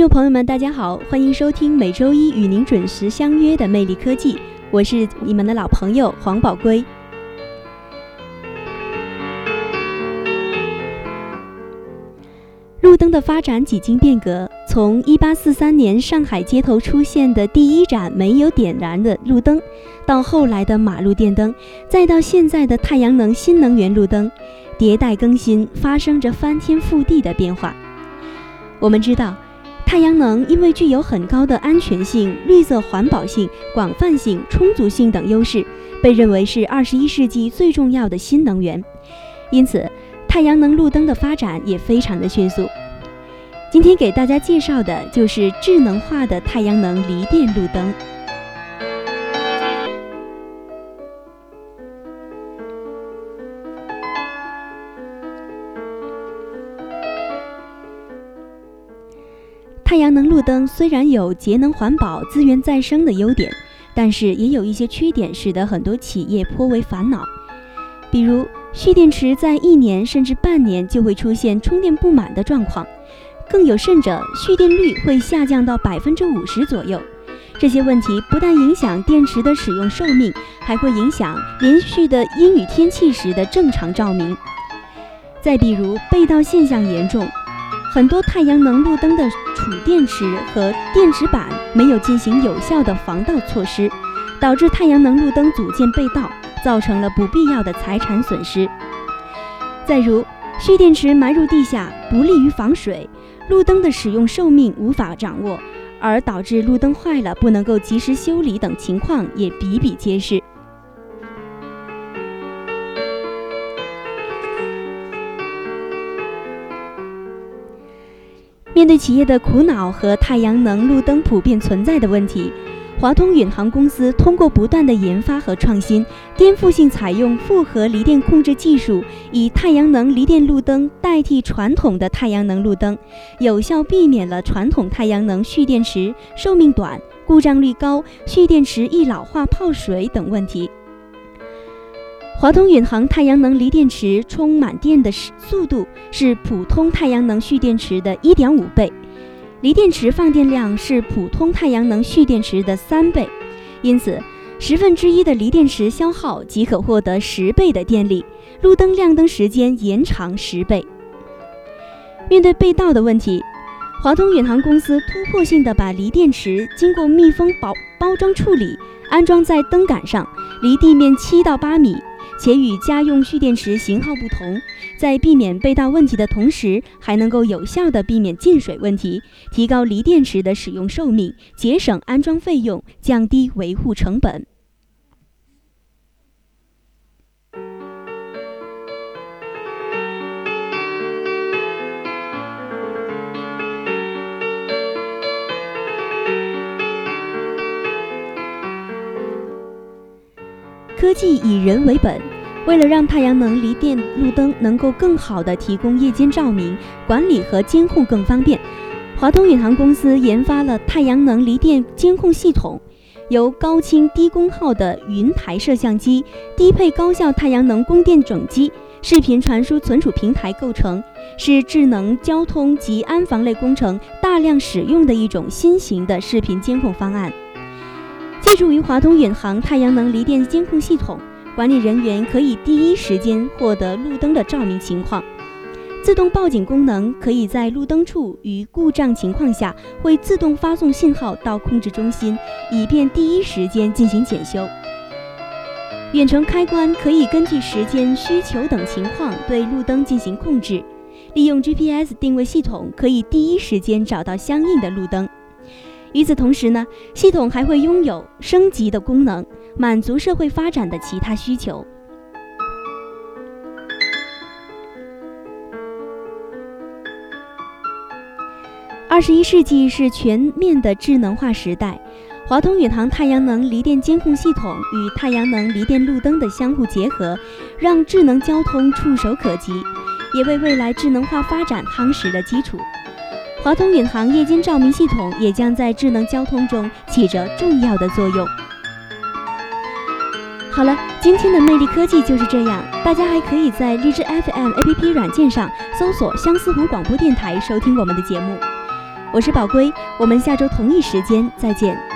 众朋友们，大家好，欢迎收听每周一与您准时相约的魅力科技，我是你们的老朋友黄宝龟。路灯的发展几经变革，从1843年上海街头出现的第一盏没有点燃的路灯，到后来的马路电灯，再到现在的太阳能新能源路灯，迭代更新，发生着翻天覆地的变化。我们知道。太阳能因为具有很高的安全性、绿色环保性、广泛性、充足性等优势，被认为是二十一世纪最重要的新能源。因此，太阳能路灯的发展也非常的迅速。今天给大家介绍的就是智能化的太阳能离电路灯。太阳能路灯虽然有节能环保、资源再生的优点，但是也有一些缺点，使得很多企业颇为烦恼。比如，蓄电池在一年甚至半年就会出现充电不满的状况，更有甚者，蓄电率会下降到百分之五十左右。这些问题不但影响电池的使用寿命，还会影响连续的阴雨天气时的正常照明。再比如，被盗现象严重。很多太阳能路灯的储电池和电池板没有进行有效的防盗措施，导致太阳能路灯组件被盗，造成了不必要的财产损失。再如，蓄电池埋入地下不利于防水，路灯的使用寿命无法掌握，而导致路灯坏了不能够及时修理等情况也比比皆是。面对企业的苦恼和太阳能路灯普遍存在的问题，华通远航公司通过不断的研发和创新，颠覆性采用复合离电控制技术，以太阳能离电路灯代替传统的太阳能路灯，有效避免了传统太阳能蓄电池寿命短、故障率高、蓄电池易老化泡水等问题。华通远航太阳能锂电池充满电的速度是普通太阳能蓄电池的一点五倍，锂电池放电量是普通太阳能蓄电池的三倍，因此十分之一的锂电池消耗即可获得十倍的电力，路灯亮灯时间延长十倍。面对被盗的问题，华通远航公司突破性的把锂电池经过密封包包装处理，安装在灯杆上，离地面七到八米。且与家用蓄电池型号不同，在避免被盗问题的同时，还能够有效地避免进水问题，提高锂电池的使用寿命，节省安装费用，降低维护成本。科技以人为本，为了让太阳能锂电路灯能够更好地提供夜间照明，管理和监控更方便，华通宇航公司研发了太阳能锂电监控系统，由高清低功耗的云台摄像机、低配高效太阳能供电整机、视频传输存储平台构成，是智能交通及安防类工程大量使用的一种新型的视频监控方案。借助于华通远航太阳能离电监控系统，管理人员可以第一时间获得路灯的照明情况。自动报警功能可以在路灯处与故障情况下，会自动发送信号到控制中心，以便第一时间进行检修。远程开关可以根据时间需求等情况对路灯进行控制。利用 GPS 定位系统，可以第一时间找到相应的路灯。与此同时呢，系统还会拥有升级的功能，满足社会发展的其他需求。二十一世纪是全面的智能化时代，华通远航太阳能离电监控系统与太阳能离电路灯的相互结合，让智能交通触手可及，也为未来智能化发展夯实了基础。华通远航夜间照明系统也将在智能交通中起着重要的作用。好了，今天的魅力科技就是这样。大家还可以在荔枝 FM APP 软件上搜索相思湖广播电台收听我们的节目。我是宝龟，我们下周同一时间再见。